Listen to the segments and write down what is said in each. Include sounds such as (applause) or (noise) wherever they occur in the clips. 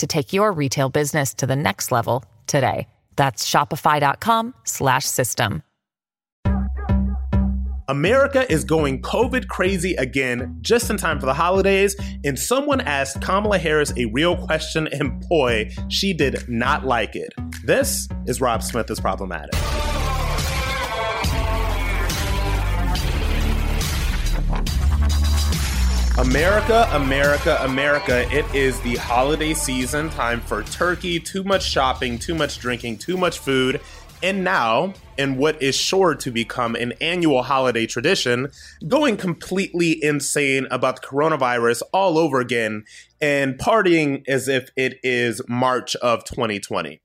to take your retail business to the next level today. That's shopify.com slash system. America is going COVID crazy again just in time for the holidays, and someone asked Kamala Harris a real question, and boy, she did not like it. This is Rob Smith is Problematic. America, America, America. It is the holiday season, time for turkey, too much shopping, too much drinking, too much food. And now, in what is sure to become an annual holiday tradition, going completely insane about the coronavirus all over again and partying as if it is March of 2020.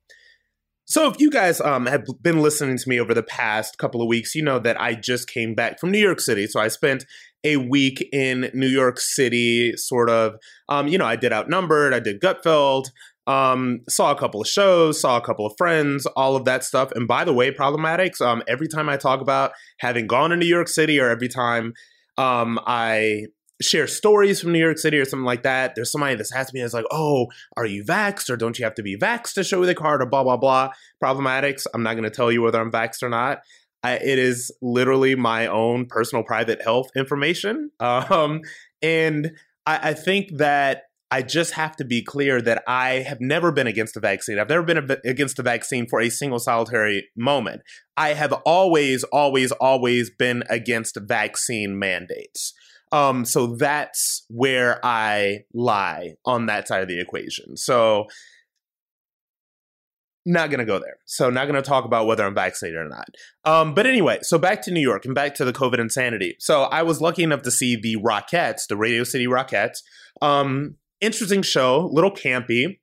So, if you guys um, have been listening to me over the past couple of weeks, you know that I just came back from New York City. So, I spent a week in New York City, sort of. Um, you know, I did Outnumbered, I did Gutfeld, um, saw a couple of shows, saw a couple of friends, all of that stuff. And by the way, Problematics, um, every time I talk about having gone to New York City or every time um, I share stories from New York City or something like that, there's somebody that's asked me, it's like, oh, are you vaxxed or don't you have to be vaxxed to show the card or blah, blah, blah. Problematics, I'm not going to tell you whether I'm vaxxed or not. I, it is literally my own personal private health information. Um, and I, I think that I just have to be clear that I have never been against the vaccine. I've never been against the vaccine for a single solitary moment. I have always, always, always been against vaccine mandates. Um, so that's where I lie on that side of the equation. So not going to go there. So, not going to talk about whether I'm vaccinated or not. Um, but anyway, so back to New York and back to the COVID insanity. So, I was lucky enough to see the Rockettes, the Radio City Rockettes. Um, interesting show, little campy.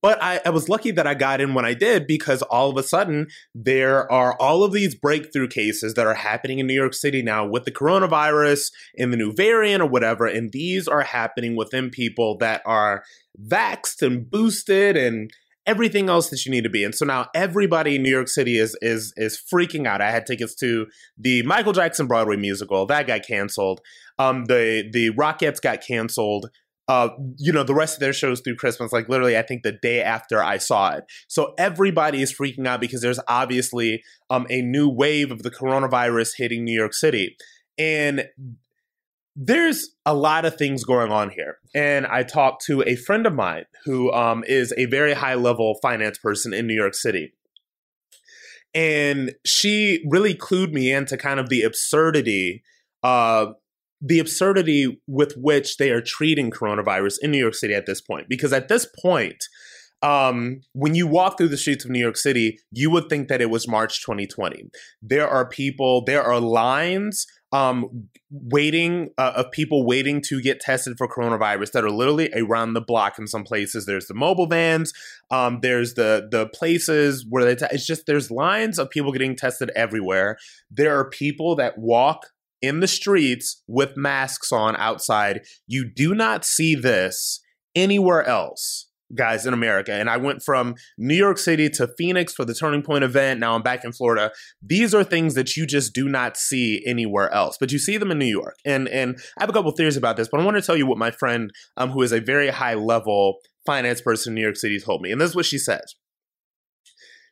But I, I, was lucky that I got in when I did because all of a sudden there are all of these breakthrough cases that are happening in New York City now with the coronavirus and the new variant or whatever. And these are happening within people that are vaxxed and boosted and everything else that you need to be. And so now everybody in New York City is is is freaking out. I had tickets to the Michael Jackson Broadway musical that got canceled. Um, the the Rockettes got canceled. Uh, you know, the rest of their shows through Christmas, like literally, I think the day after I saw it. So everybody is freaking out because there's obviously um, a new wave of the coronavirus hitting New York City. And there's a lot of things going on here. And I talked to a friend of mine who um, is a very high level finance person in New York City. And she really clued me into kind of the absurdity, uh, the absurdity with which they are treating coronavirus in New York City at this point. Because at this point, um, when you walk through the streets of New York City, you would think that it was March 2020. There are people, there are lines um, waiting uh, of people waiting to get tested for coronavirus that are literally around the block in some places. There's the mobile vans. Um, there's the the places where they. T- it's just there's lines of people getting tested everywhere. There are people that walk in the streets with masks on outside. You do not see this anywhere else guys, in America. And I went from New York City to Phoenix for the Turning Point event. Now I'm back in Florida. These are things that you just do not see anywhere else, but you see them in New York. And and I have a couple theories about this, but I want to tell you what my friend, um, who is a very high level finance person in New York City, told me. And this is what she says.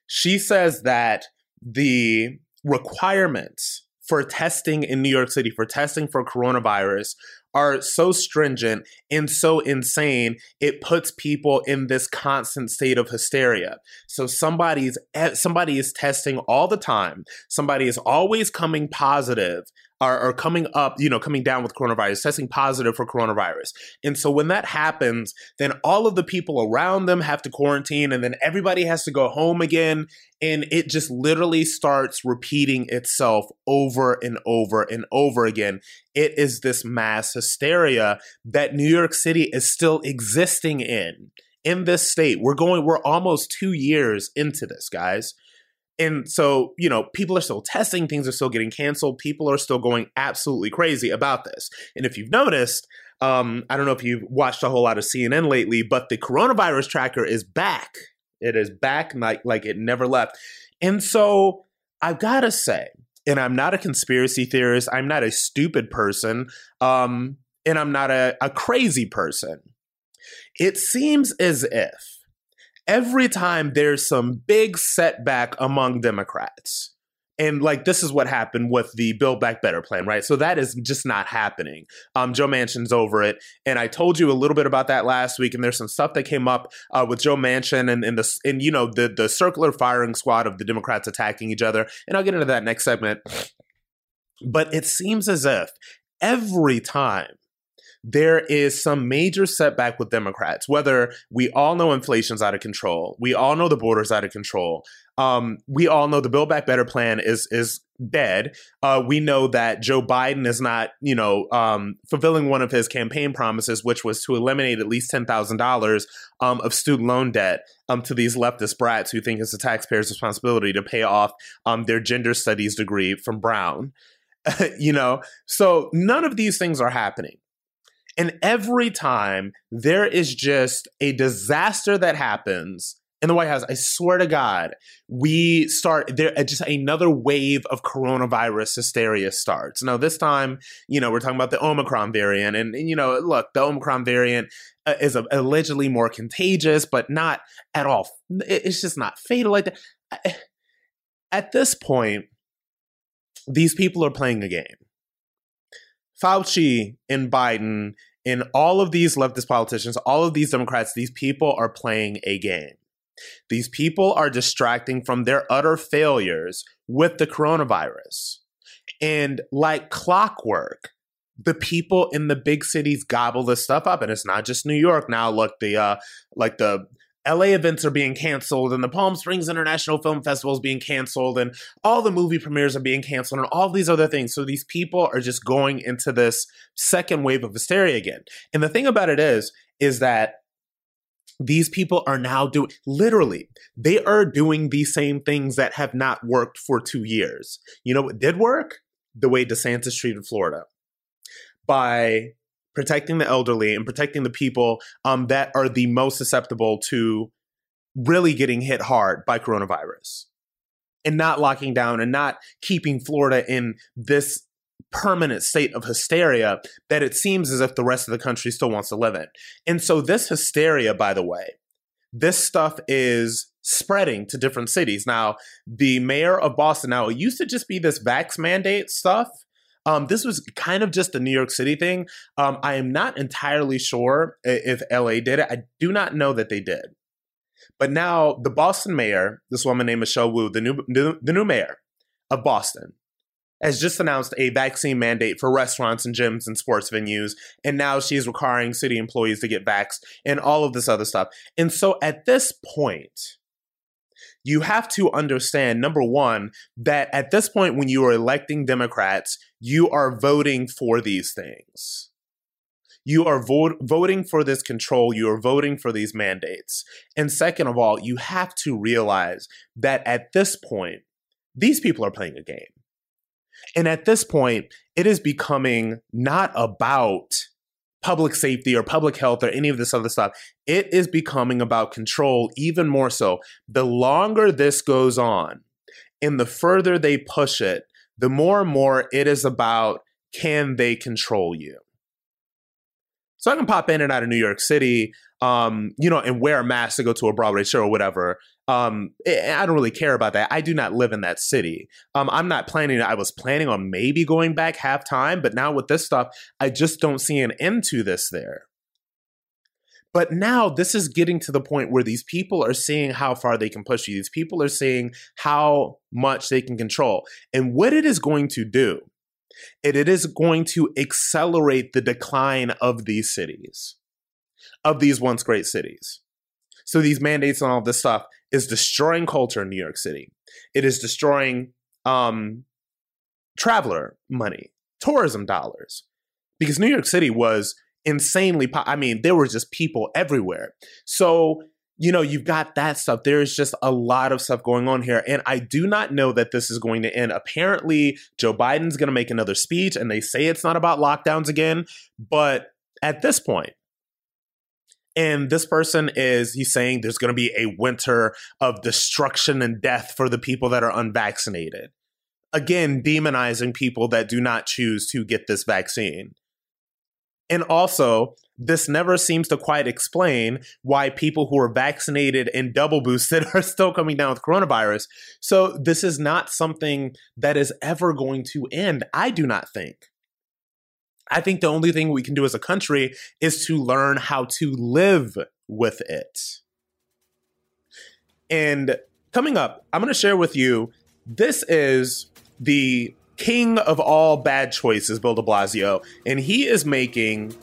She says that the requirements for testing in New York City, for testing for coronavirus, are so stringent and so insane it puts people in this constant state of hysteria. So somebody's eh, somebody is testing all the time. Somebody is always coming positive are, are coming up, you know, coming down with coronavirus, testing positive for coronavirus. And so when that happens, then all of the people around them have to quarantine and then everybody has to go home again. And it just literally starts repeating itself over and over and over again. It is this mass hysteria that New York City is still existing in. In this state, we're going, we're almost two years into this, guys. And so, you know, people are still testing, things are still getting canceled, people are still going absolutely crazy about this. And if you've noticed, um, I don't know if you've watched a whole lot of CNN lately, but the coronavirus tracker is back. It is back like like it never left. And so I've got to say, and I'm not a conspiracy theorist, I'm not a stupid person, um, and I'm not a, a crazy person. It seems as if every time there's some big setback among Democrats, and like this is what happened with the Build Back Better plan, right? So that is just not happening. Um, Joe Manchin's over it, and I told you a little bit about that last week. And there's some stuff that came up uh, with Joe Manchin and, and the and you know the the circular firing squad of the Democrats attacking each other. And I'll get into that next segment. But it seems as if every time there is some major setback with Democrats, whether we all know inflation's out of control, we all know the border's out of control, um, we all know the Build Back Better plan is is dead. Uh, we know that Joe Biden is not, you know, um, fulfilling one of his campaign promises, which was to eliminate at least ten thousand dollars um, of student loan debt um, to these leftist brats who think it's the taxpayers' responsibility to pay off um, their gender studies degree from Brown. (laughs) you know, so none of these things are happening. And every time there is just a disaster that happens in the White House, I swear to God, we start there uh, just another wave of coronavirus hysteria starts. Now, this time, you know, we're talking about the Omicron variant, and, and you know, look, the Omicron variant uh, is allegedly more contagious, but not at all. It's just not fatal like that. At this point, these people are playing a game. Fauci and Biden and all of these leftist politicians, all of these Democrats, these people are playing a game. These people are distracting from their utter failures with the coronavirus. And like clockwork, the people in the big cities gobble this stuff up. And it's not just New York now. Look, the uh like the LA events are being canceled and the Palm Springs International Film Festival is being canceled and all the movie premieres are being canceled and all these other things. So these people are just going into this second wave of hysteria again. And the thing about it is, is that these people are now doing literally they are doing the same things that have not worked for two years. You know what did work? The way DeSantis treated Florida by protecting the elderly and protecting the people um, that are the most susceptible to really getting hit hard by coronavirus and not locking down and not keeping Florida in this permanent state of hysteria that it seems as if the rest of the country still wants to live in. And so, this hysteria, by the way, this stuff is spreading to different cities. Now, the mayor of Boston, now it used to just be this vax mandate stuff. Um, this was kind of just a New York City thing. Um, I am not entirely sure if LA did it. I do not know that they did. But now the Boston mayor, this woman named Michelle Wu, the new, new the new mayor of Boston, has just announced a vaccine mandate for restaurants and gyms and sports venues. And now she's requiring city employees to get vaxxed and all of this other stuff. And so at this point, you have to understand number one, that at this point, when you are electing Democrats, you are voting for these things. You are vo- voting for this control. You are voting for these mandates. And second of all, you have to realize that at this point, these people are playing a game and at this point, it is becoming not about public safety or public health or any of this other stuff. It is becoming about control even more so. The longer this goes on and the further they push it, the more and more it is about can they control you? So I can pop in and out of New York City, um, you know, and wear a mask to go to a Broadway show or whatever. Um, eh, I don't really care about that. I do not live in that city. Um, I'm not planning. I was planning on maybe going back half time, but now with this stuff, I just don't see an end to this there. But now this is getting to the point where these people are seeing how far they can push you. These people are seeing how much they can control. And what it is going to do it, it is going to accelerate the decline of these cities, of these once great cities. So these mandates and all this stuff is destroying culture in New York City. It is destroying um, traveler money, tourism dollars, because New York City was insanely. Po- I mean, there were just people everywhere. So you know, you've got that stuff. There is just a lot of stuff going on here. And I do not know that this is going to end. Apparently, Joe Biden's going to make another speech, and they say it's not about lockdowns again. But at this point, and this person is, he's saying there's going to be a winter of destruction and death for the people that are unvaccinated. Again, demonizing people that do not choose to get this vaccine. And also, this never seems to quite explain why people who are vaccinated and double boosted (laughs) are still coming down with coronavirus. So, this is not something that is ever going to end, I do not think. I think the only thing we can do as a country is to learn how to live with it. And coming up, I'm going to share with you this is the king of all bad choices, Bill de Blasio, and he is making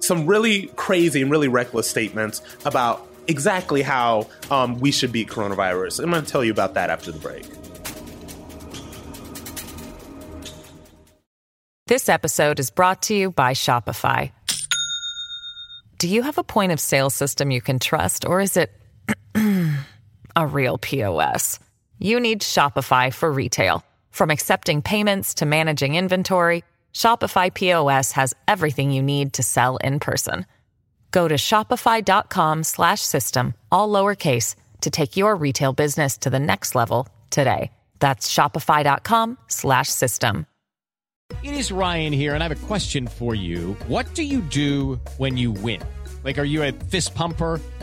some really crazy and really reckless statements about exactly how um, we should beat coronavirus. I'm going to tell you about that after the break. This episode is brought to you by Shopify. Do you have a point of sale system you can trust, or is it (clears throat) a real POS? You need Shopify for retail. From accepting payments to managing inventory, Shopify POS has everything you need to sell in person. Go to shopify.com/system all lowercase to take your retail business to the next level today. That's shopify.com/system. It is Ryan here and I have a question for you. What do you do when you win? Like are you a fist pumper?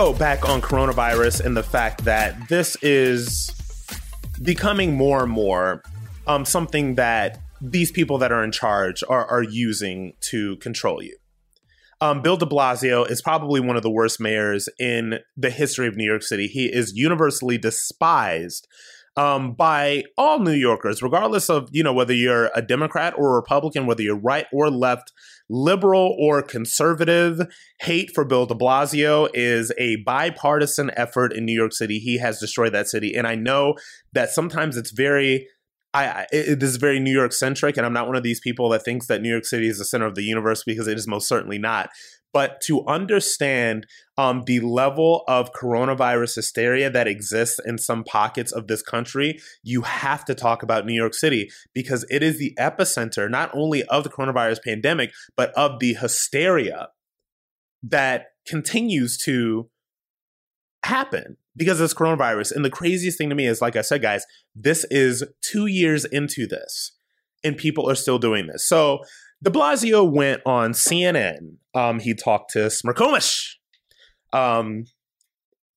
Back on coronavirus and the fact that this is becoming more and more um, something that these people that are in charge are, are using to control you. Um, Bill de Blasio is probably one of the worst mayors in the history of New York City. He is universally despised um, by all New Yorkers, regardless of you know whether you're a Democrat or a Republican, whether you're right or left, liberal or conservative. Hate for Bill De Blasio is a bipartisan effort in New York City. He has destroyed that city, and I know that sometimes it's very I, I this is very New York centric, and I'm not one of these people that thinks that New York City is the center of the universe because it is most certainly not. But to understand um, the level of coronavirus hysteria that exists in some pockets of this country, you have to talk about New York City because it is the epicenter not only of the coronavirus pandemic, but of the hysteria that continues to happen because of this coronavirus. And the craziest thing to me is, like I said, guys, this is two years into this, and people are still doing this. So De Blasio went on CNN. Um, he talked to Smerconish. Um,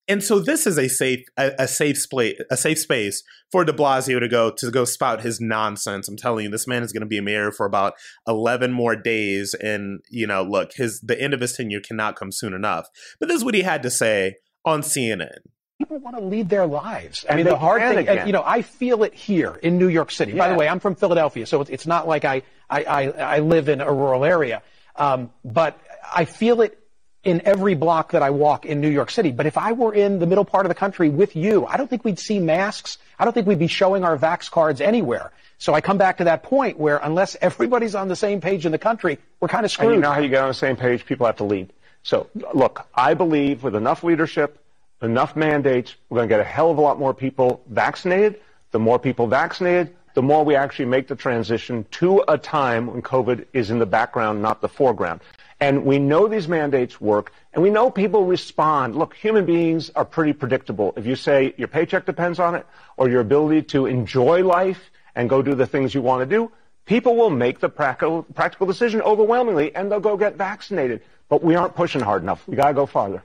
and so this is a safe a, a safe space a safe space for De Blasio to go to go spout his nonsense. I'm telling you, this man is going to be a mayor for about 11 more days, and you know, look, his the end of his tenure cannot come soon enough. But this is what he had to say on CNN. People want to lead their lives. I mean, the hard thing, and, you know, I feel it here in New York City. Yeah. By the way, I'm from Philadelphia, so it's, it's not like I, I, I, I, live in a rural area. Um, but I feel it in every block that I walk in New York City. But if I were in the middle part of the country with you, I don't think we'd see masks. I don't think we'd be showing our vax cards anywhere. So I come back to that point where unless everybody's on the same page in the country, we're kind of screwed. And you know how you get on the same page? People have to lead. So look, I believe with enough leadership, enough mandates, we're going to get a hell of a lot more people vaccinated. The more people vaccinated, the more we actually make the transition to a time when COVID is in the background, not the foreground. And we know these mandates work, and we know people respond. Look, human beings are pretty predictable. If you say your paycheck depends on it, or your ability to enjoy life and go do the things you want to do, people will make the practical, practical decision overwhelmingly, and they'll go get vaccinated. But we aren't pushing hard enough. We got to go farther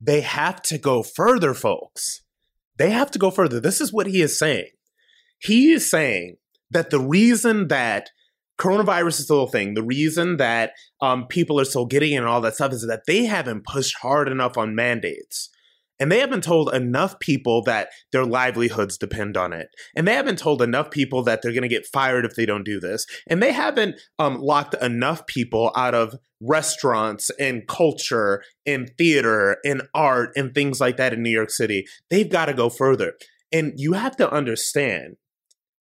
they have to go further, folks. They have to go further. This is what he is saying. He is saying that the reason that coronavirus is still a thing, the reason that um, people are still getting it and all that stuff is that they haven't pushed hard enough on mandates. And they haven't told enough people that their livelihoods depend on it. And they haven't told enough people that they're going to get fired if they don't do this. And they haven't um, locked enough people out of restaurants and culture and theater and art and things like that in New York City. They've got to go further. And you have to understand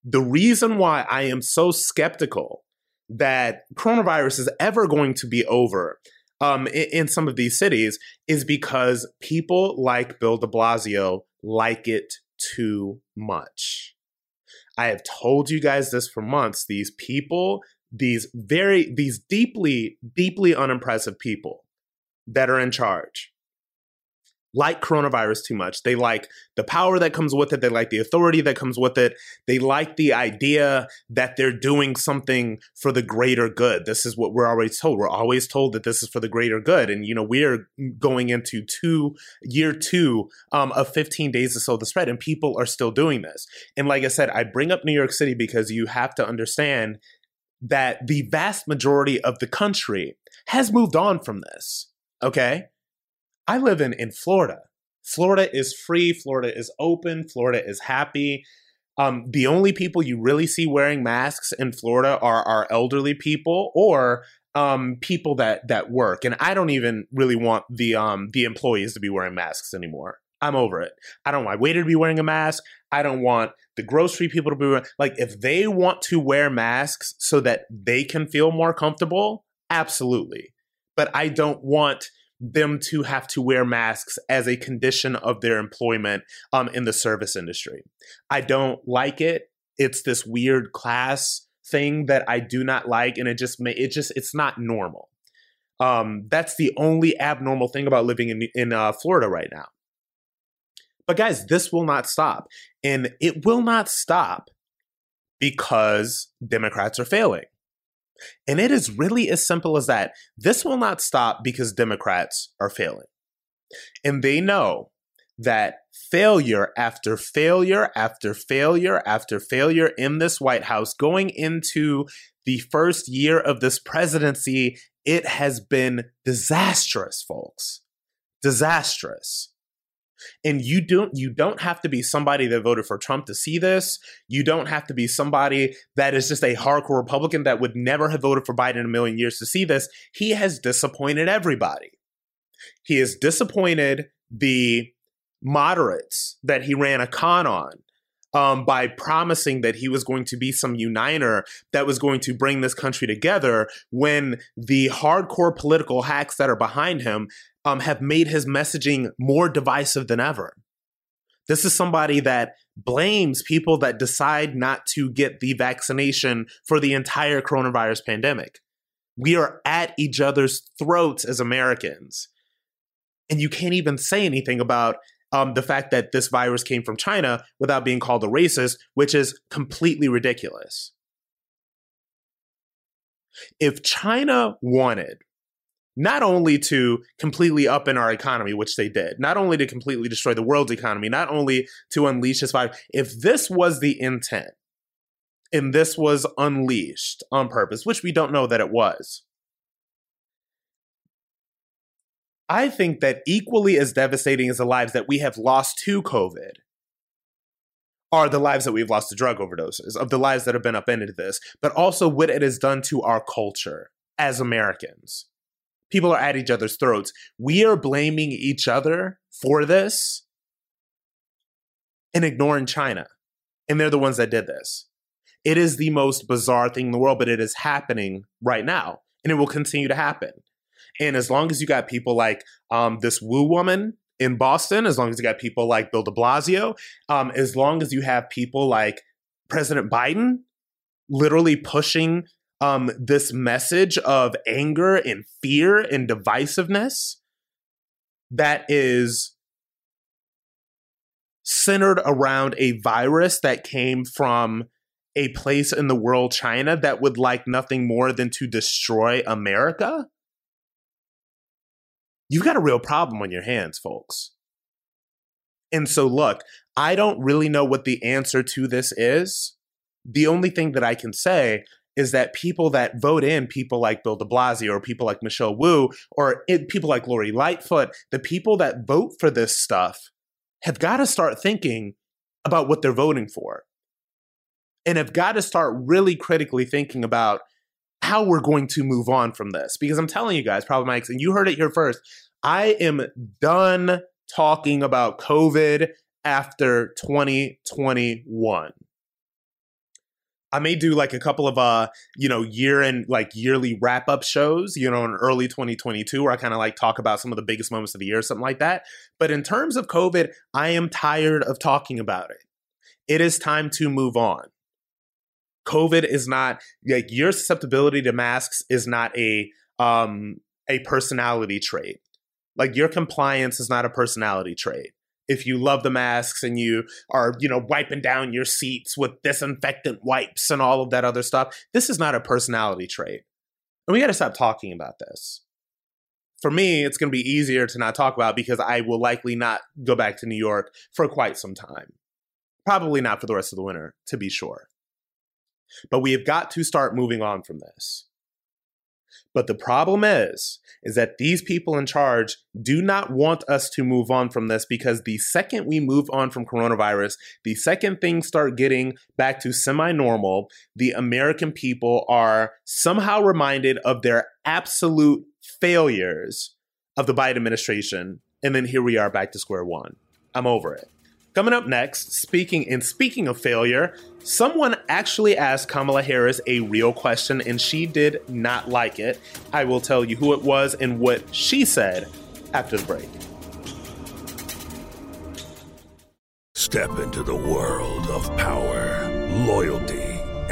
the reason why I am so skeptical that coronavirus is ever going to be over um, in, in some of these cities is because people like Bill de Blasio like it too much. I have told you guys this for months. These people, these very, these deeply, deeply unimpressive people that are in charge, like coronavirus too much. They like the power that comes with it. They like the authority that comes with it. They like the idea that they're doing something for the greater good. This is what we're always told. We're always told that this is for the greater good. And, you know, we're going into two, year two um, of 15 days to so the spread, and people are still doing this. And like I said, I bring up New York City because you have to understand that the vast majority of the country has moved on from this. Okay I live in in Florida. Florida is free. Florida is open. Florida is happy. Um, the only people you really see wearing masks in Florida are our elderly people or um, people that that work. And I don't even really want the um, the employees to be wearing masks anymore. I'm over it. I don't want my waiter to be wearing a mask. I don't want the grocery people to be wearing, like if they want to wear masks so that they can feel more comfortable, absolutely. But I don't want them to have to wear masks as a condition of their employment um, in the service industry. I don't like it. It's this weird class thing that I do not like, and it just may it just it's not normal. Um, that's the only abnormal thing about living in in uh, Florida right now. But guys, this will not stop, and it will not stop because Democrats are failing. And it is really as simple as that. This will not stop because Democrats are failing. And they know that failure after failure after failure after failure in this White House going into the first year of this presidency, it has been disastrous, folks. Disastrous. And you don't you don't have to be somebody that voted for Trump to see this. You don't have to be somebody that is just a hardcore Republican that would never have voted for Biden in a million years to see this. He has disappointed everybody. He has disappointed the moderates that he ran a con on. um, by promising that he was going to be some uniter that was going to bring this country together when the hardcore political hacks that are behind him um, have made his messaging more divisive than ever. This is somebody that blames people that decide not to get the vaccination for the entire coronavirus pandemic. We are at each other's throats as Americans. And you can't even say anything about um, the fact that this virus came from China without being called a racist, which is completely ridiculous. If China wanted not only to completely up in our economy, which they did, not only to completely destroy the world's economy, not only to unleash this virus, if this was the intent and this was unleashed on purpose, which we don't know that it was, I think that equally as devastating as the lives that we have lost to COVID are the lives that we've lost to drug overdoses, of the lives that have been upended to this, but also what it has done to our culture as Americans people are at each other's throats. We are blaming each other for this and ignoring China. And they're the ones that did this. It is the most bizarre thing in the world, but it is happening right now and it will continue to happen. And as long as you got people like um, this Wu woman in Boston, as long as you got people like Bill de Blasio, um, as long as you have people like President Biden literally pushing um, this message of anger and fear and divisiveness that is centered around a virus that came from a place in the world, China, that would like nothing more than to destroy America, you've got a real problem on your hands, folks. And so, look, I don't really know what the answer to this is. The only thing that I can say is that people that vote in people like Bill de Blasio or people like Michelle Wu or it, people like Lori Lightfoot, the people that vote for this stuff have got to start thinking about what they're voting for. And have got to start really critically thinking about how we're going to move on from this. Because I'm telling you guys, Problematics, and you heard it here first, I am done talking about COVID after 2021. I may do like a couple of uh, you know, year and like yearly wrap up shows, you know, in early 2022 where I kind of like talk about some of the biggest moments of the year, or something like that. But in terms of COVID, I am tired of talking about it. It is time to move on. COVID is not like your susceptibility to masks is not a um a personality trait. Like your compliance is not a personality trait if you love the masks and you are, you know, wiping down your seats with disinfectant wipes and all of that other stuff, this is not a personality trait. And we got to stop talking about this. For me, it's going to be easier to not talk about because I will likely not go back to New York for quite some time. Probably not for the rest of the winter, to be sure. But we have got to start moving on from this. But the problem is, is that these people in charge do not want us to move on from this because the second we move on from coronavirus, the second things start getting back to semi normal, the American people are somehow reminded of their absolute failures of the Biden administration. And then here we are back to square one. I'm over it. Coming up next, speaking and speaking of failure, someone actually asked Kamala Harris a real question and she did not like it. I will tell you who it was and what she said after the break. Step into the world of power, loyalty,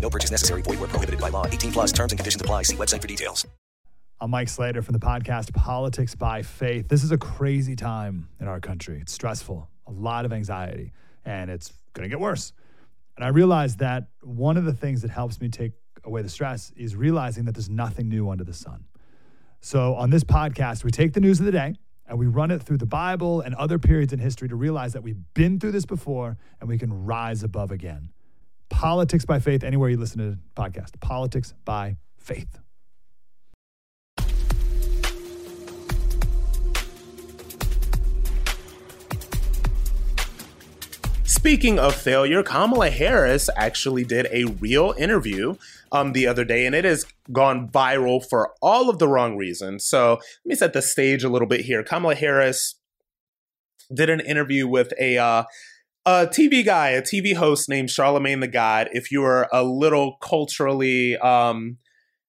No purchase necessary. Void where prohibited by law. 18 plus terms and conditions apply. See website for details. I'm Mike Slater from the podcast Politics by Faith. This is a crazy time in our country. It's stressful, a lot of anxiety, and it's going to get worse. And I realized that one of the things that helps me take away the stress is realizing that there's nothing new under the sun. So on this podcast, we take the news of the day and we run it through the Bible and other periods in history to realize that we've been through this before and we can rise above again. Politics by Faith, anywhere you listen to the podcast. Politics by Faith. Speaking of failure, Kamala Harris actually did a real interview um, the other day, and it has gone viral for all of the wrong reasons. So let me set the stage a little bit here. Kamala Harris did an interview with a uh, a TV guy, a TV host named Charlemagne the God. If you are a little culturally um,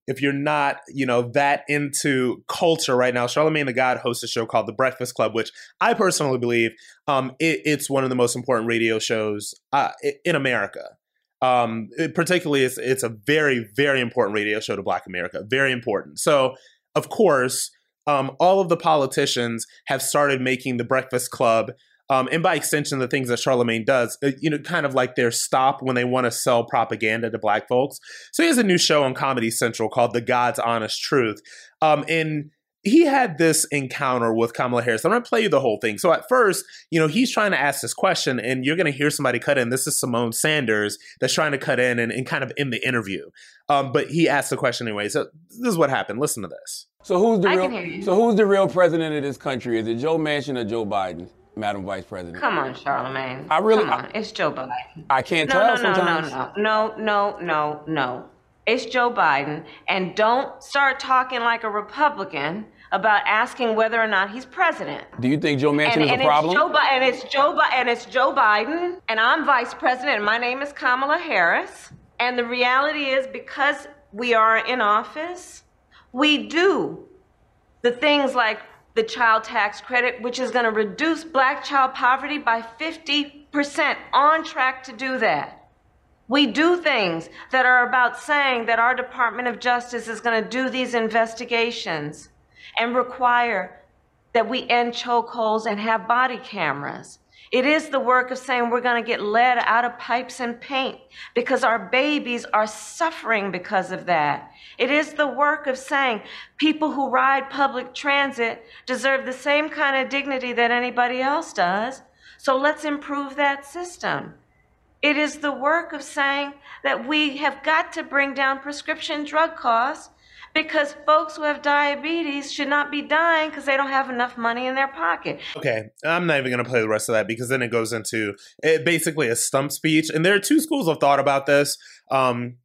if you're not, you know, that into culture right now, Charlemagne the God hosts a show called The Breakfast Club, which I personally believe um, it, it's one of the most important radio shows uh, in America. Um, it, particularly, it's, it's a very, very important radio show to Black America. Very important. So, of course, um, all of the politicians have started making The Breakfast Club um, and by extension, the things that Charlemagne does, uh, you know, kind of like their stop when they want to sell propaganda to black folks. So he has a new show on Comedy Central called The God's Honest Truth. Um, and he had this encounter with Kamala Harris. I'm going to play you the whole thing. So at first, you know, he's trying to ask this question, and you're going to hear somebody cut in. This is Symone Sanders that's trying to cut in and, and kind of in the interview. Um, but he asked the question anyway. So this is what happened. Listen to this. So who's the real? So who's the real president of this country? Is it Joe Manchin or Joe Biden? Madam Vice President. Come on, Charlemagne. I really, Come on. I, it's Joe Biden. I can't no, tell no, sometimes. No, no, no, no, no, no. It's Joe Biden, and don't start talking like a Republican about asking whether or not he's president. Do you think Joe Manchin and, is and a problem? It's Joe Bi- and it's Joe Bi- and it's Joe Biden, and I'm vice president, and my name is Kamala Harris. And the reality is, because we are in office, we do the things like the child tax credit, which is going to reduce black child poverty by 50%, on track to do that. We do things that are about saying that our Department of Justice is going to do these investigations and require that we end chokeholds and have body cameras. It is the work of saying we're going to get lead out of pipes and paint because our babies are suffering because of that. It is the work of saying people who ride public transit deserve the same kind of dignity that anybody else does. So let's improve that system. It is the work of saying that we have got to bring down prescription drug costs because folks who have diabetes should not be dying because they don't have enough money in their pocket. Okay, I'm not even going to play the rest of that because then it goes into it, basically a stump speech. And there are two schools of thought about this. Um,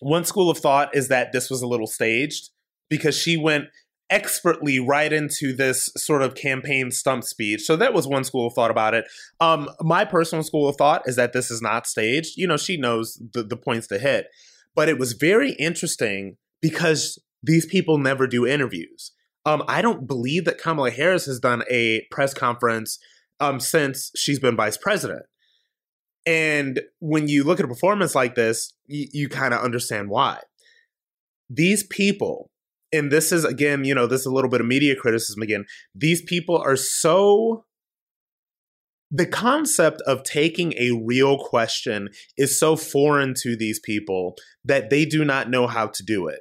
one school of thought is that this was a little staged because she went expertly right into this sort of campaign stump speech. So that was one school of thought about it. Um, my personal school of thought is that this is not staged. You know, she knows the, the points to hit. But it was very interesting because these people never do interviews. Um, I don't believe that Kamala Harris has done a press conference um, since she's been vice president. And when you look at a performance like this, you, you kind of understand why. These people, and this is again, you know, this is a little bit of media criticism again. These people are so. The concept of taking a real question is so foreign to these people that they do not know how to do it.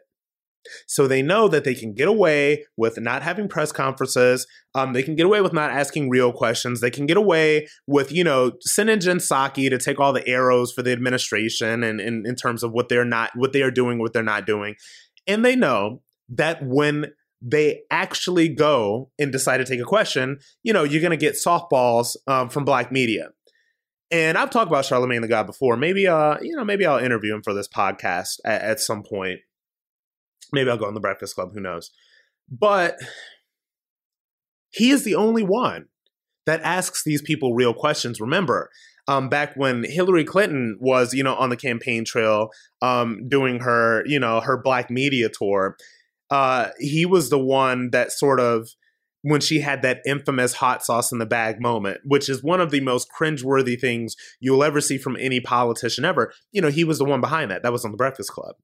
So they know that they can get away with not having press conferences. Um, they can get away with not asking real questions. They can get away with, you know, sending Jen Psaki to take all the arrows for the administration and, in terms of what they're not, what they are doing, what they're not doing. And they know that when they actually go and decide to take a question, you know, you're going to get softballs um, from black media. And I've talked about Charlemagne the God before. Maybe, uh, you know, maybe I'll interview him for this podcast at, at some point. Maybe I'll go on the Breakfast Club. Who knows? But he is the only one that asks these people real questions. Remember, um, back when Hillary Clinton was, you know, on the campaign trail, um, doing her, you know, her black media tour, uh, he was the one that sort of when she had that infamous hot sauce in the bag moment, which is one of the most cringeworthy things you'll ever see from any politician ever. You know, he was the one behind that. That was on the Breakfast Club.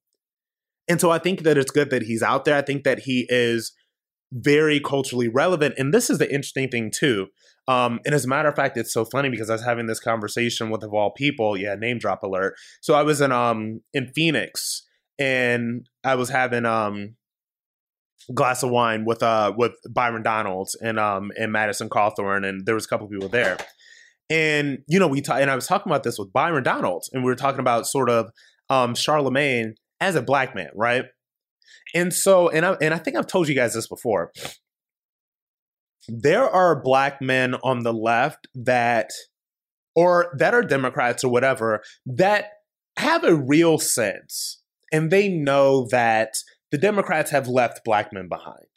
And so I think that it's good that he's out there. I think that he is very culturally relevant. And this is the interesting thing, too. Um, and as a matter of fact, it's so funny because I was having this conversation with of all people. Yeah, name drop alert. So I was in um in Phoenix and I was having um glass of wine with uh with Byron Donalds and um and Madison Cawthorn and there was a couple people there. And you know, we and I was talking about this with Byron Donalds and we were talking about sort of um Charlemagne as a black man, right? And so and I and I think I've told you guys this before. There are black men on the left that or that are democrats or whatever that have a real sense and they know that the democrats have left black men behind.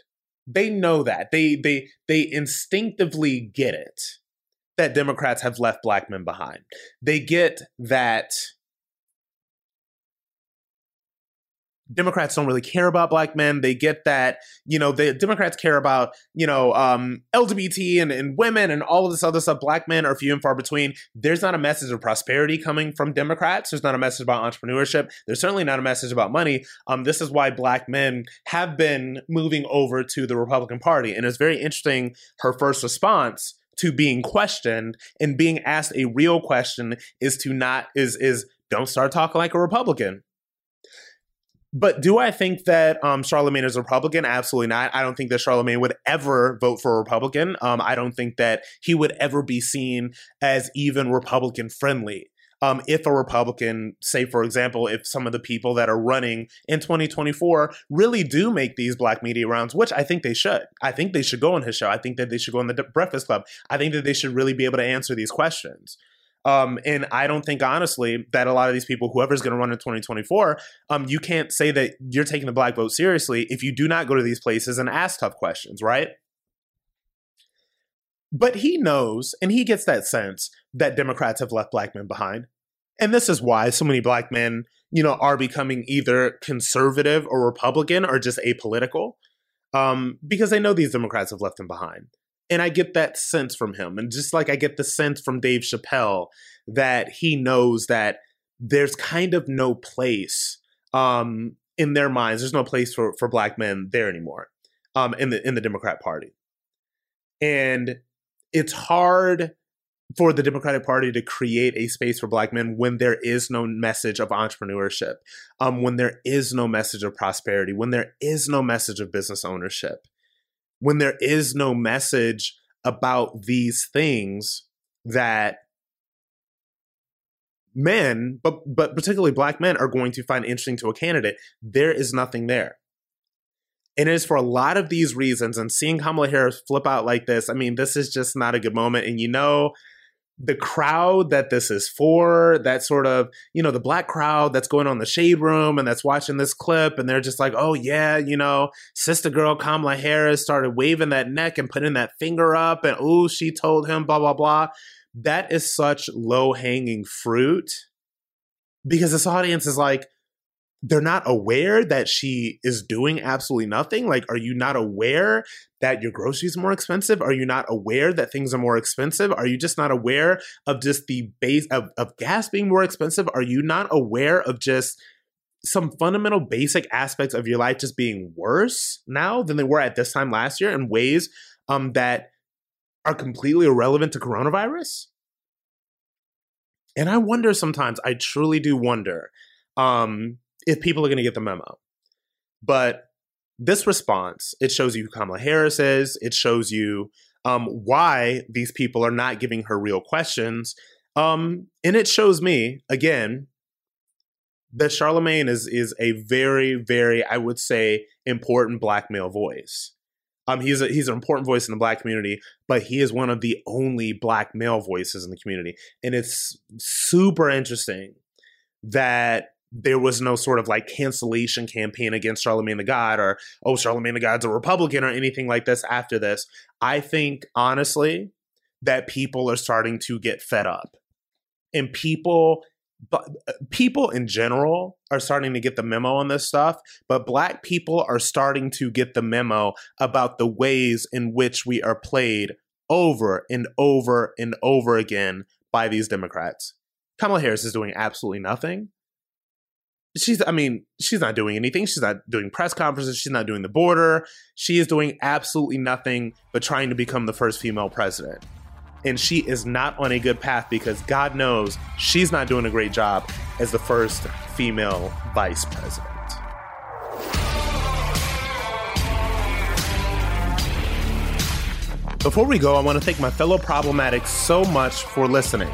They know that. They they they instinctively get it that democrats have left black men behind. They get that Democrats don't really care about black men. They get that, you know, the Democrats care about, you know, um, LGBT and, and women and all of this other stuff. Black men are few and far between. There's not a message of prosperity coming from Democrats. There's not a message about entrepreneurship. There's certainly not a message about money. Um, this is why black men have been moving over to the Republican Party. And it's very interesting her first response to being questioned and being asked a real question is to not is is don't start talking like a Republican but do I think that um, Charlemagne is a Republican? Absolutely not. I don't think that Charlemagne would ever vote for a Republican. Um, I don't think that he would ever be seen as even Republican friendly. Um, if a Republican, say for example, if some of the people that are running in 2024 really do make these black media rounds, which I think they should. I think they should go on his show. I think that they should go on the Breakfast Club. I think that they should really be able to answer these questions. Um, and I don't think honestly that a lot of these people, whoever's going to run in 2024, um, you can't say that you're taking the black vote seriously if you do not go to these places and ask tough questions, right? But he knows, and he gets that sense that Democrats have left black men behind. And this is why so many black men, you know, are becoming either conservative or Republican or just apolitical, um, because they know these Democrats have left them behind. And I get that sense from him. And just like I get the sense from Dave Chappelle that he knows that there's kind of no place um, in their minds, there's no place for, for black men there anymore um, in the in the Democrat Party. And it's hard for the Democratic Party to create a space for black men when there is no message of entrepreneurship, um, when there is no message of prosperity, when there is no message of business ownership when there is no message about these things that men, but but particularly black men, are going to find interesting to a candidate, there is nothing there. And it is for a lot of these reasons. And seeing Kamala Harris flip out like this, I mean, this is just not a good moment. And you know, the crowd that this is for, that sort of, you know, the black crowd that's going on the shade room and that's watching this clip and they're just like, oh, yeah, you know, sister girl Kamala Harris started waving that neck and putting that finger up and, oh, she told him, blah, blah, blah. That is such low hanging fruit because this audience is like, they're not aware that she is doing absolutely nothing. Like, are you not aware that your groceries are more expensive? Are you not aware that things are more expensive? Are you just not aware of just the base of, of gas being more expensive? Are you not aware of just some fundamental basic aspects of your life just being worse now than they were at this time last year in ways um, that are completely irrelevant to coronavirus? And I wonder sometimes, I truly do wonder um, if people are going to get the memo. But this response, it shows you who Kamala Harris is. It shows you um, why these people are not giving her real questions. Um, and it shows me, again, that Charlemagne is is a very, very, I would say, important black male voice. Um, he's a, he's an important voice in the black community, but he is one of the only black male voices in the community, and it's super interesting that there was no sort of like cancellation campaign against Charlemagne the God or, oh, Charlemagne the God's a Republican or anything like this after this. I think, honestly, that people are starting to get fed up. And people but uh, people in general are starting to get the memo on this stuff, but black people are starting to get the memo about the ways in which we are played over and over and over again by these Democrats. Kamala Harris is doing absolutely nothing. She's, I mean, she's not doing anything. She's not doing press conferences. She's not doing the border. She is doing absolutely nothing but trying to become the first female president and she is not on a good path because God knows she's not doing a great job as the first female vice president. Before we go, I want to thank my fellow problematics so much for listening.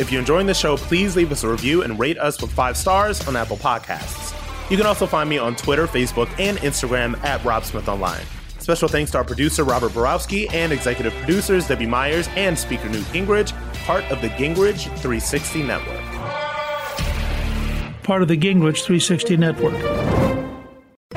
If you're enjoying the show, please leave us a review and rate us with five stars on Apple Podcasts. You can also find me on Twitter, Facebook, and Instagram at Rob Smith Online. Special thanks to our producer, Robert Borowski, and executive producers, Debbie Myers and Speaker Newt Gingrich, part of the Gingrich 360 Network. Part of the Gingrich 360 Network.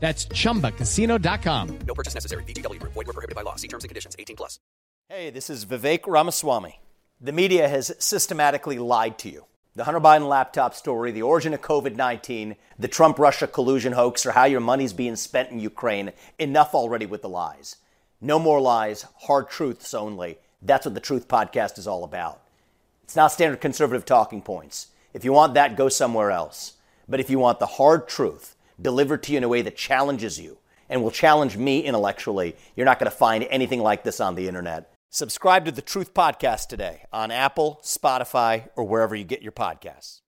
That's ChumbaCasino.com. No purchase necessary. VGW. Void were prohibited by law. See terms and conditions. 18 plus. Hey, this is Vivek Ramaswamy. The media has systematically lied to you. The Hunter Biden laptop story, the origin of COVID-19, the Trump-Russia collusion hoax, or how your money's being spent in Ukraine. Enough already with the lies. No more lies, hard truths only. That's what the Truth Podcast is all about. It's not standard conservative talking points. If you want that, go somewhere else. But if you want the hard truth, delivered to you in a way that challenges you and will challenge me intellectually, you're not going to find anything like this on the internet. Subscribe to the Truth Podcast today on Apple, Spotify, or wherever you get your podcasts.